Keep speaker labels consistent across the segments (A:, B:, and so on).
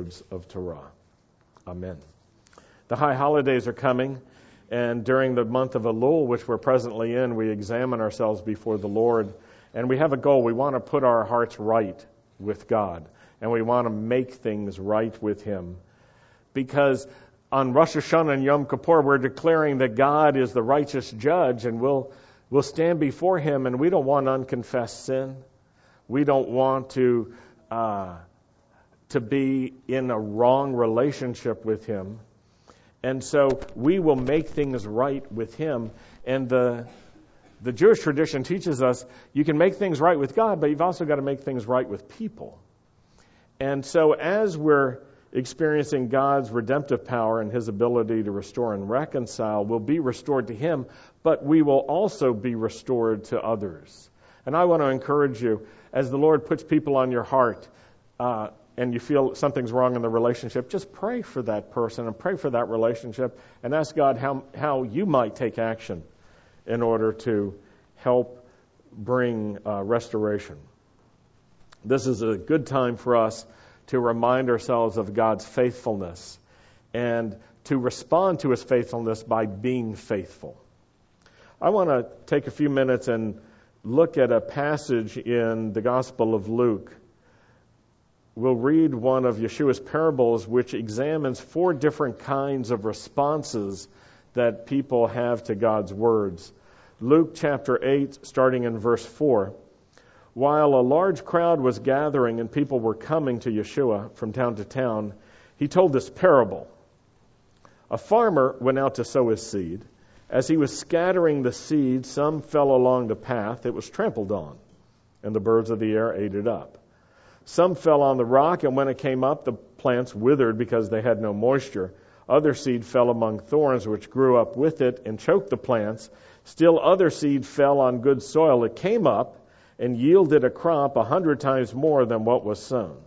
A: words of Torah. Amen. The high holidays are coming, and during the month of Elul, which we're presently in, we examine ourselves before the Lord, and we have a goal. We want to put our hearts right with God, and we want to make things right with Him. Because on Rosh Hashanah and Yom Kippur, we're declaring that God is the righteous judge, and we'll, we'll stand before Him, and we don't want unconfessed sin. We don't want to, uh, to be in a wrong relationship with Him. And so we will make things right with Him. And the, the Jewish tradition teaches us you can make things right with God, but you've also got to make things right with people. And so as we're experiencing God's redemptive power and His ability to restore and reconcile, we'll be restored to Him, but we will also be restored to others. And I want to encourage you, as the Lord puts people on your heart, uh, and you feel something's wrong in the relationship, just pray for that person and pray for that relationship and ask God how, how you might take action in order to help bring uh, restoration. This is a good time for us to remind ourselves of God's faithfulness and to respond to his faithfulness by being faithful. I want to take a few minutes and look at a passage in the Gospel of Luke we'll read one of Yeshua's parables, which examines four different kinds of responses that people have to God's words. Luke chapter 8, starting in verse 4. While a large crowd was gathering and people were coming to Yeshua from town to town, he told this parable. A farmer went out to sow his seed. As he was scattering the seed, some fell along the path. It was trampled on, and the birds of the air ate it up. Some fell on the rock, and when it came up, the plants withered because they had no moisture. Other seed fell among thorns, which grew up with it and choked the plants. Still other seed fell on good soil. It came up and yielded a crop a hundred times more than what was sown.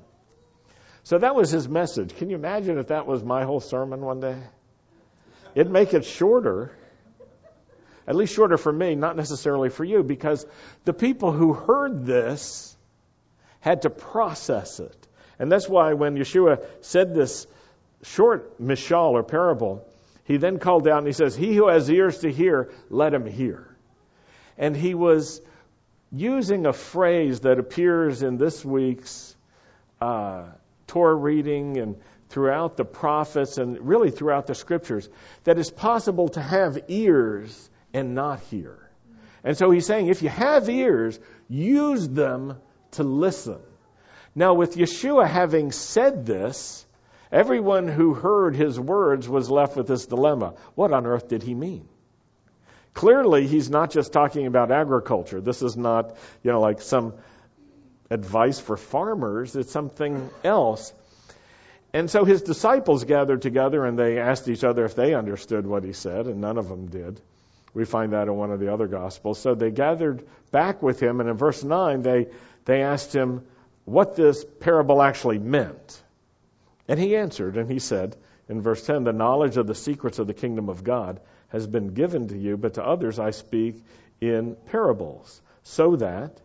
A: So that was his message. Can you imagine if that was my whole sermon one day? It'd make it shorter, at least shorter for me, not necessarily for you, because the people who heard this had to process it. And that's why when Yeshua said this short mishal or parable, he then called out and he says, He who has ears to hear, let him hear. And he was using a phrase that appears in this week's uh, Torah reading and throughout the prophets and really throughout the scriptures that it's possible to have ears and not hear. And so he's saying if you have ears, use them to listen. Now, with Yeshua having said this, everyone who heard his words was left with this dilemma. What on earth did he mean? Clearly, he's not just talking about agriculture. This is not, you know, like some advice for farmers. It's something else. And so his disciples gathered together and they asked each other if they understood what he said, and none of them did. We find that in one of the other gospels. So they gathered back with him, and in verse 9, they they asked him what this parable actually meant. And he answered, and he said in verse 10 The knowledge of the secrets of the kingdom of God has been given to you, but to others I speak in parables, so that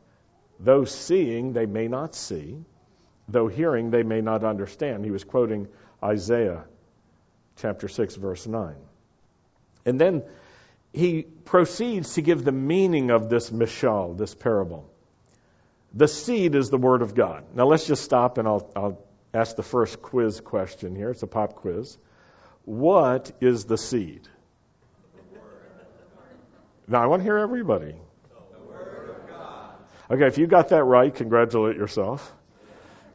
A: though seeing they may not see, though hearing they may not understand. He was quoting Isaiah chapter 6, verse 9. And then he proceeds to give the meaning of this mishal, this parable. The seed is the Word of God. Now let's just stop and I'll, I'll ask the first quiz question here. It's a pop quiz. What is the seed? Now I want to hear everybody. The word of God. Okay, if you got that right, congratulate yourself.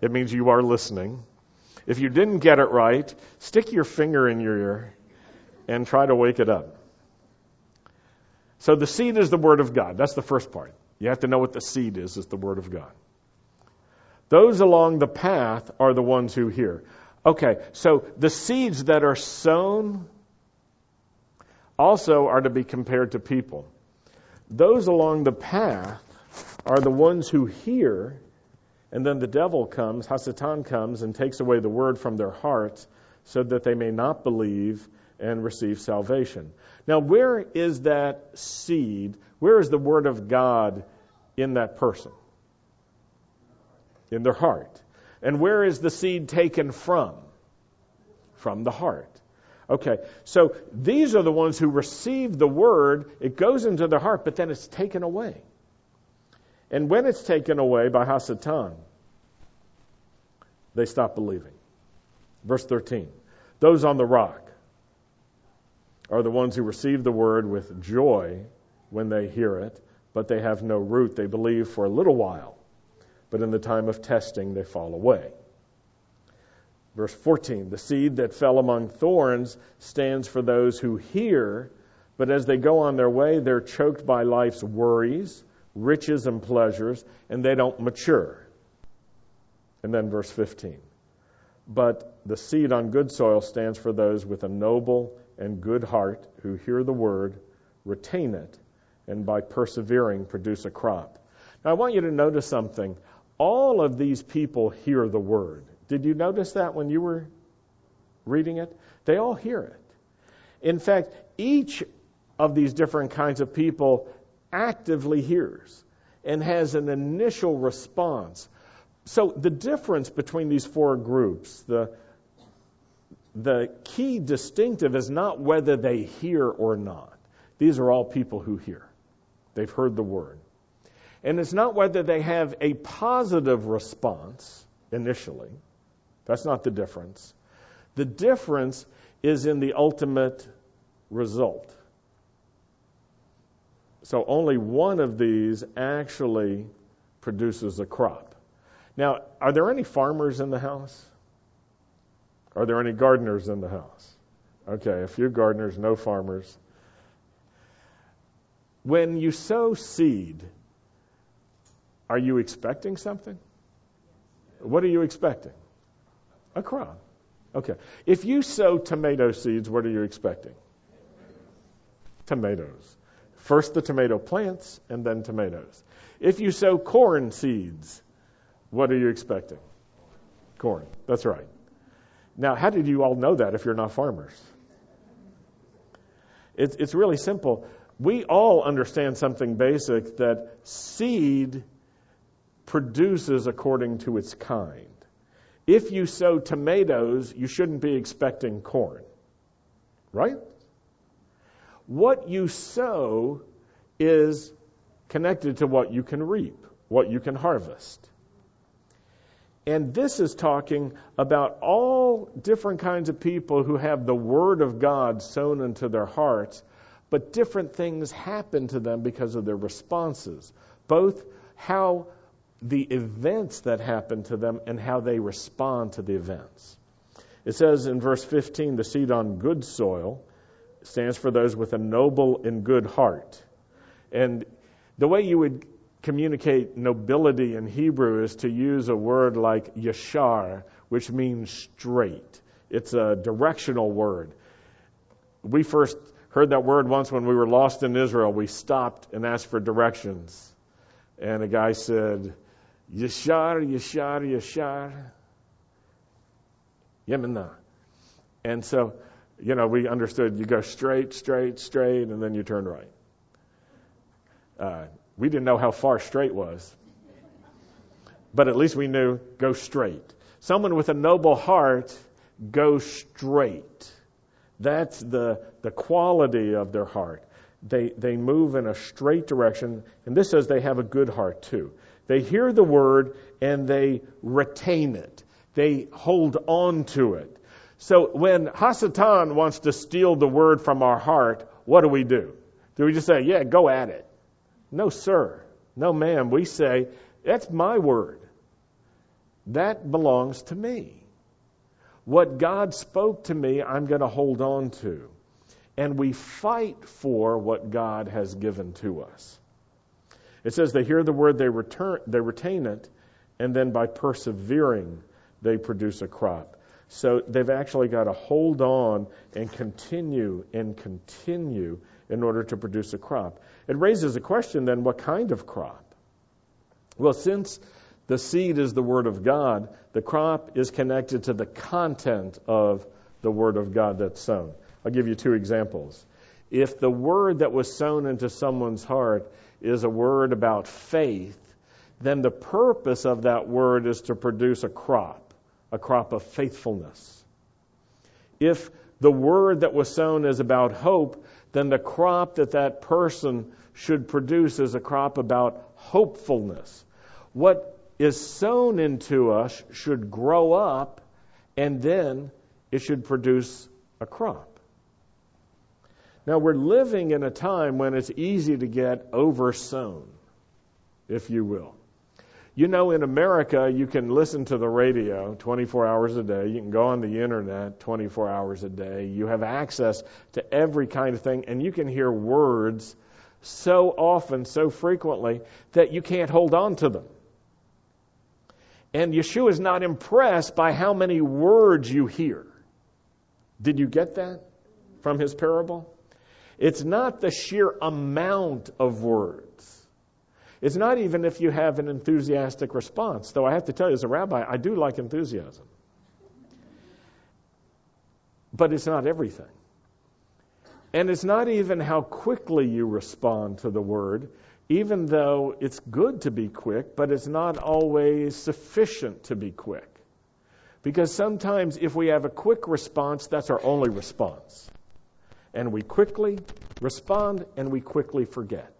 A: It means you are listening. If you didn't get it right, stick your finger in your ear and try to wake it up. So the seed is the Word of God. That's the first part. You have to know what the seed is, is the Word of God. Those along the path are the ones who hear. Okay, so the seeds that are sown also are to be compared to people. Those along the path are the ones who hear, and then the devil comes, Hasatan comes, and takes away the word from their hearts so that they may not believe and receive salvation. Now, where is that seed? Where is the word of God in that person, in their heart. And where is the seed taken from? From the heart. Okay, so these are the ones who receive the word. It goes into their heart, but then it's taken away. And when it's taken away by Hasatan, they stop believing. Verse 13 Those on the rock are the ones who receive the word with joy when they hear it, but they have no root. They believe for a little while, but in the time of testing, they fall away. Verse 14 The seed that fell among thorns stands for those who hear, but as they go on their way, they're choked by life's worries, riches, and pleasures, and they don't mature. And then verse 15 But the seed on good soil stands for those with a noble and good heart who hear the word, retain it, and by persevering produce a crop. Now, I want you to notice something. All of these people hear the word. Did you notice that when you were reading it? They all hear it. In fact, each of these different kinds of people actively hears and has an initial response. So the difference between these four groups, the the key distinctive is not whether they hear or not. These are all people who hear. They've heard the word. And it's not whether they have a positive response initially. That's not the difference. The difference is in the ultimate result. So only one of these actually produces a crop. Now, are there any farmers in the house? Are there any gardeners in the house? Okay, a few gardeners, no farmers. When you sow seed, are you expecting something? What are you expecting? A crop. Okay. If you sow tomato seeds, what are you expecting? Tomatoes. First the tomato plants and then tomatoes. If you sow corn seeds, what are you expecting? Corn. That's right. Now, how did you all know that if you're not farmers? It's, it's really simple. We all understand something basic that seed produces according to its kind. If you sow tomatoes, you shouldn't be expecting corn. Right? What you sow is connected to what you can reap, what you can harvest. And this is talking about all different kinds of people who have the Word of God sown into their hearts, but different things happen to them because of their responses, both how the events that happen to them and how they respond to the events. It says in verse 15 the seed on good soil stands for those with a noble and good heart. And the way you would communicate nobility in Hebrew is to use a word like yashar, which means straight. It's a directional word. We first heard that word once when we were lost in Israel. We stopped and asked for directions. And a guy said, Yashar, Yashar, Yashar, Yemena. And so, you know, we understood you go straight, straight, straight, and then you turn right. Uh, we didn't know how far straight was. But at least we knew go straight. Someone with a noble heart goes straight. That's the, the quality of their heart. They, they move in a straight direction, and this says they have a good heart too. They hear the word and they retain it. They hold on to it. So when Hasatan wants to steal the word from our heart, what do we do? Do we just say, yeah, go at it? No, sir. No, ma'am. We say, that's my word. That belongs to me. What God spoke to me, I'm going to hold on to. And we fight for what God has given to us. It says they hear the word, they, return, they retain it, and then by persevering, they produce a crop. So they've actually got to hold on and continue and continue in order to produce a crop. It raises a question then what kind of crop? Well, since the seed is the Word of God, the crop is connected to the content of the Word of God that's sown. I'll give you two examples. If the word that was sown into someone's heart is a word about faith, then the purpose of that word is to produce a crop, a crop of faithfulness. If the word that was sown is about hope, then the crop that that person should produce is a crop about hopefulness. What is sown into us should grow up and then it should produce a crop. Now, we're living in a time when it's easy to get oversown, if you will. You know, in America, you can listen to the radio 24 hours a day. You can go on the internet 24 hours a day. You have access to every kind of thing, and you can hear words so often, so frequently, that you can't hold on to them. And Yeshua is not impressed by how many words you hear. Did you get that from his parable? It's not the sheer amount of words. It's not even if you have an enthusiastic response, though I have to tell you, as a rabbi, I do like enthusiasm. But it's not everything. And it's not even how quickly you respond to the word, even though it's good to be quick, but it's not always sufficient to be quick. Because sometimes if we have a quick response, that's our only response. And we quickly respond and we quickly forget.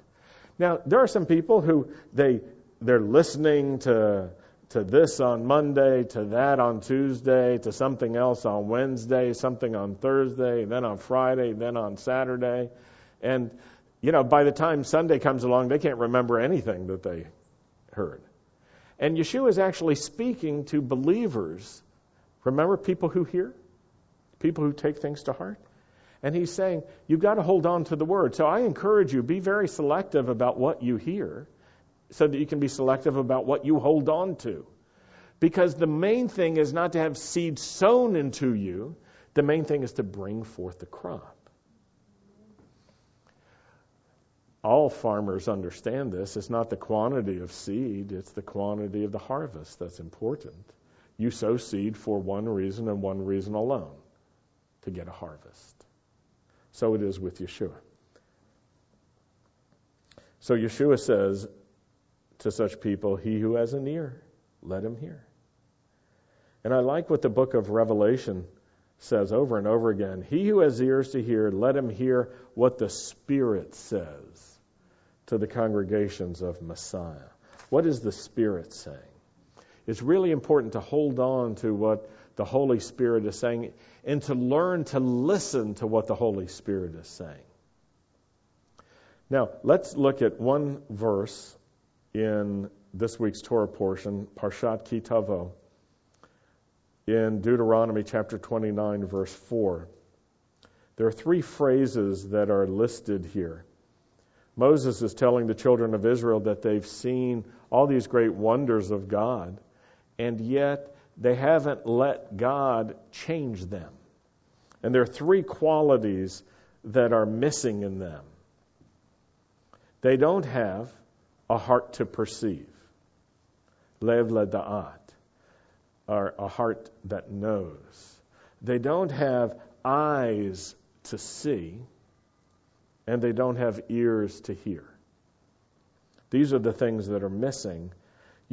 A: Now, there are some people who they they're listening to to this on Monday, to that on Tuesday, to something else on Wednesday, something on Thursday, then on Friday, then on Saturday. And you know, by the time Sunday comes along, they can't remember anything that they heard. And Yeshua is actually speaking to believers. Remember people who hear? People who take things to heart? And he's saying, you've got to hold on to the word. So I encourage you, be very selective about what you hear so that you can be selective about what you hold on to. Because the main thing is not to have seed sown into you, the main thing is to bring forth the crop. all farmers understand this. It's not the quantity of seed, it's the quantity of the harvest that's important. You sow seed for one reason and one reason alone to get a harvest. So it is with Yeshua. So Yeshua says to such people, He who has an ear, let him hear. And I like what the book of Revelation says over and over again He who has ears to hear, let him hear what the Spirit says to the congregations of Messiah. What is the Spirit saying? It's really important to hold on to what the Holy Spirit is saying and to learn to listen to what the Holy Spirit is saying. Now, let's look at one verse in this week's Torah portion, Parshat Ki Tavo, in Deuteronomy chapter 29, verse 4. There are three phrases that are listed here. Moses is telling the children of Israel that they've seen all these great wonders of God, and yet they haven't let God change them. And there are three qualities that are missing in them. They don't have a heart to perceive, lev leda'at, or a heart that knows. They don't have eyes to see, and they don't have ears to hear. These are the things that are missing.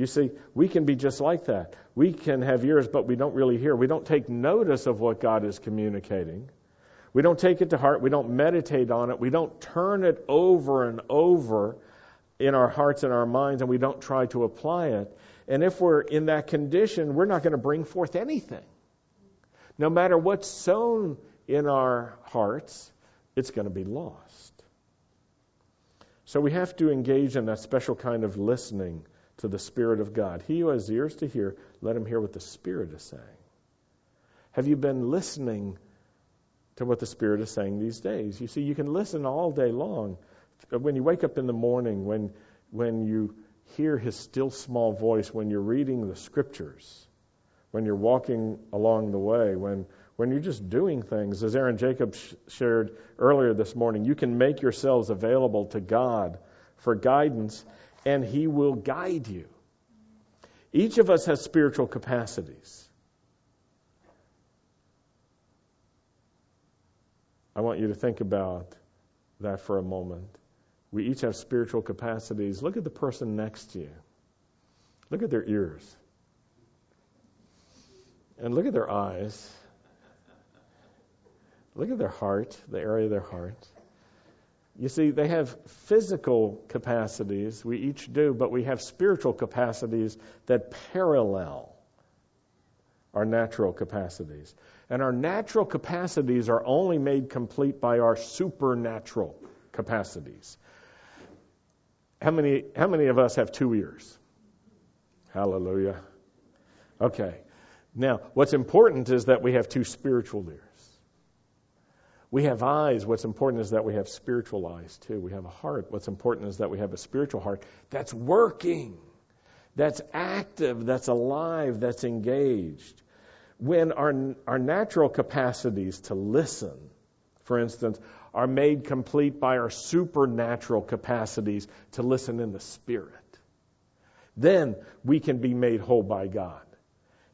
A: You see, we can be just like that. We can have ears, but we don't really hear. We don't take notice of what God is communicating. We don't take it to heart. We don't meditate on it. We don't turn it over and over in our hearts and our minds, and we don't try to apply it. And if we're in that condition, we're not going to bring forth anything. No matter what's sown in our hearts, it's going to be lost. So we have to engage in that special kind of listening to the Spirit of God. He who has ears to hear, let him hear what the Spirit is saying. Have you been listening to what the Spirit is saying these days? You see, you can listen all day long. When you wake up in the morning, when, when you hear His still small voice, when you're reading the Scriptures, when you're walking along the way, when when you're just doing things, as Aaron Jacobs shared earlier this morning, you can make yourselves available to God for guidance, and He will guide you. Each of us has spiritual capacities. I want you to think about that for a moment. We each have spiritual capacities. Look at the person next to you. Look at their ears. And look at their eyes. Look at their heart, the area of their heart. You see, they have physical capacities, we each do, but we have spiritual capacities that parallel our natural capacities. And our natural capacities are only made complete by our supernatural capacities. How many, how many of us have two ears? Hallelujah. Okay. Now, what's important is that we have two spiritual ears. We have eyes. What's important is that we have spiritual eyes too. We have a heart. What's important is that we have a spiritual heart that's working, that's active, that's alive, that's engaged. When our, our natural capacities to listen, for instance, are made complete by our supernatural capacities to listen in the Spirit, then we can be made whole by God.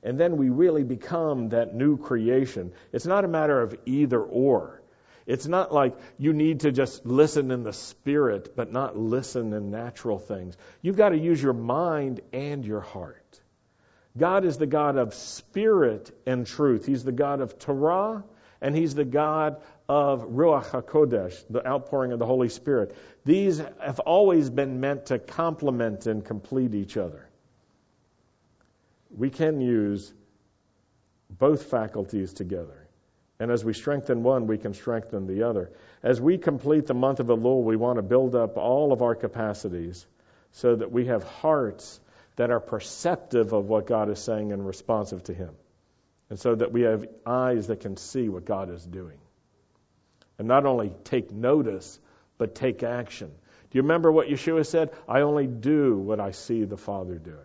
A: And then we really become that new creation. It's not a matter of either or. It's not like you need to just listen in the spirit, but not listen in natural things. You've got to use your mind and your heart. God is the God of spirit and truth. He's the God of Torah, and He's the God of Ruach HaKodesh, the outpouring of the Holy Spirit. These have always been meant to complement and complete each other. We can use both faculties together. And as we strengthen one, we can strengthen the other. As we complete the month of Elul, we want to build up all of our capacities so that we have hearts that are perceptive of what God is saying and responsive to Him. And so that we have eyes that can see what God is doing. And not only take notice, but take action. Do you remember what Yeshua said? I only do what I see the Father doing.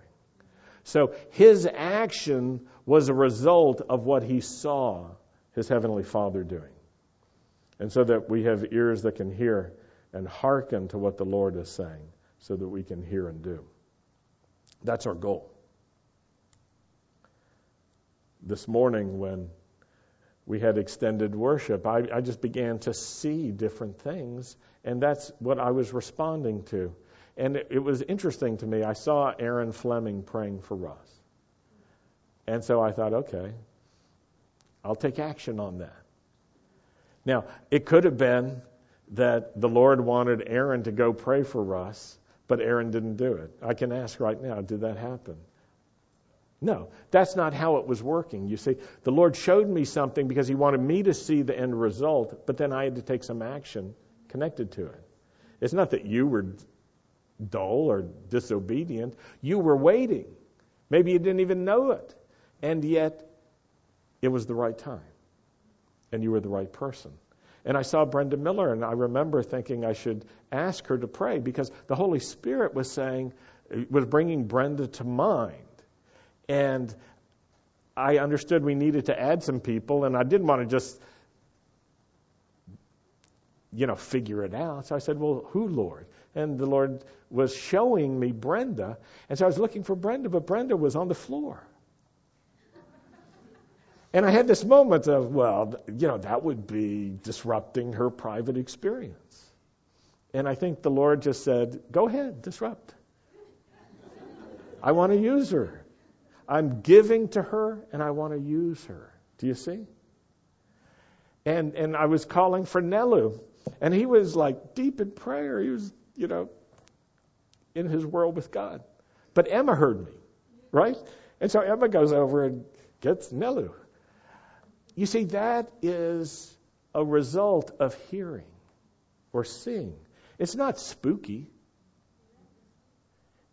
A: So his action was a result of what he saw his heavenly Father doing. And so that we have ears that can hear and hearken to what the Lord is saying so that we can hear and do. That's our goal. This morning, when we had extended worship, I, I just began to see different things, and that's what I was responding to. And it, it was interesting to me. I saw Aaron Fleming praying for Russ. And so I thought, okay, I'll take action on that. Now, it could have been that the Lord wanted Aaron to go pray for Russ, but Aaron didn't do it. I can ask right now, did that happen? No, that's not how it was working. You see, the Lord showed me something because He wanted me to see the end result, but then I had to take some action connected to it. It's not that you were dull or disobedient, you were waiting. Maybe you didn't even know it. And yet, it was the right time. And you were the right person. And I saw Brenda Miller, and I remember thinking I should ask her to pray because the Holy Spirit was saying, was bringing Brenda to mind. And I understood we needed to add some people, and I didn't want to just, you know, figure it out. So I said, Well, who, Lord? And the Lord was showing me Brenda. And so I was looking for Brenda, but Brenda was on the floor. And I had this moment of, well, you know, that would be disrupting her private experience. And I think the Lord just said, go ahead, disrupt. I want to use her. I'm giving to her and I want to use her. Do you see? And and I was calling for Nelu, and he was like deep in prayer. He was, you know, in his world with God. But Emma heard me, right? And so Emma goes over and gets Nelu. You see, that is a result of hearing or seeing. It's not spooky,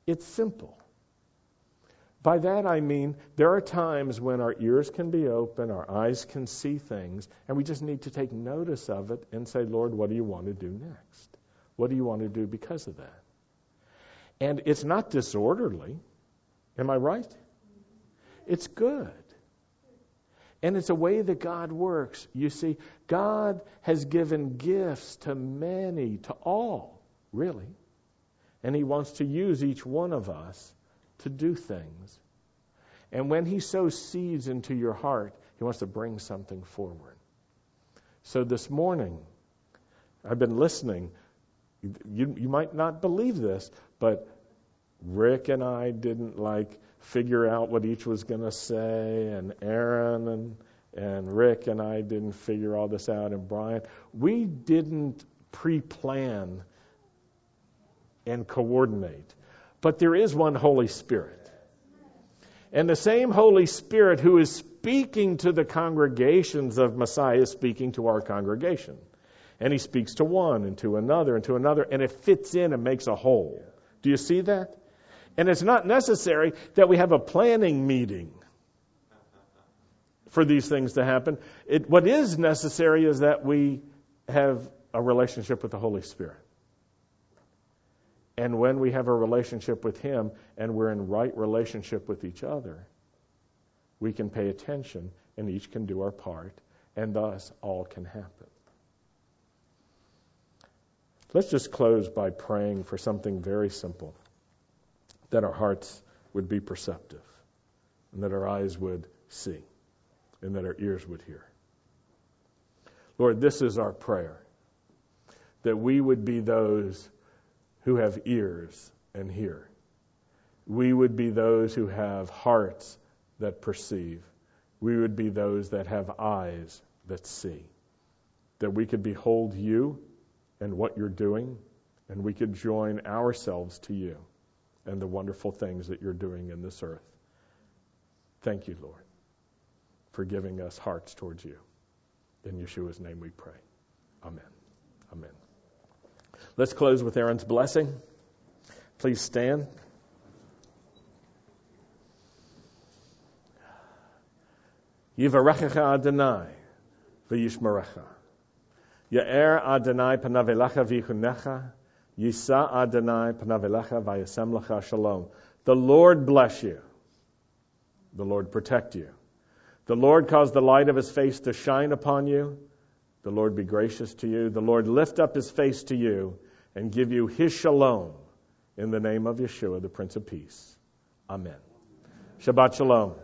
A: it's simple. By that I mean there are times when our ears can be open, our eyes can see things, and we just need to take notice of it and say, Lord, what do you want to do next? What do you want to do because of that? And it's not disorderly. Am I right? It's good. And it's a way that God works. You see, God has given gifts to many, to all, really. And He wants to use each one of us to do things. And when He sows seeds into your heart, He wants to bring something forward. So this morning, I've been listening. You, you might not believe this, but Rick and I didn't like figure out what each was going to say, and Aaron and and Rick and I didn't figure all this out, and Brian. We didn't pre-plan and coordinate, but there is one Holy Spirit. And the same Holy Spirit who is speaking to the congregations of Messiah is speaking to our congregation. And he speaks to one and to another and to another, and it fits in and makes a whole. Do you see that? And it's not necessary that we have a planning meeting for these things to happen. It, what is necessary is that we have a relationship with the Holy Spirit. And when we have a relationship with Him and we're in right relationship with each other, we can pay attention and each can do our part, and thus all can happen. Let's just close by praying for something very simple that our hearts would be perceptive, and that our eyes would see, and that our ears would hear. Lord, this is our prayer that we would be those who have ears and hear. We would be those who have hearts that perceive. We would be those that have eyes that see. That we could behold you and what you're doing, and we could join ourselves to you and the wonderful things that you're doing in this earth. Thank you, Lord, for giving us hearts towards you. In Yeshua's name we pray. Amen. Amen. Let's close with Aaron's blessing. Please stand. Yivarechecha Adonai v'yishmerecha. Ya'er Adonai v'yichunecha. Yisa Adonai panavelecha v'yasem lecha shalom. The Lord bless you. The Lord protect you. The Lord cause the light of his face to shine upon you. The Lord be gracious to you. The Lord lift up his face to you and give you his shalom in the name of Yeshua, the Prince of Peace. Amen. Shabbat Shalom.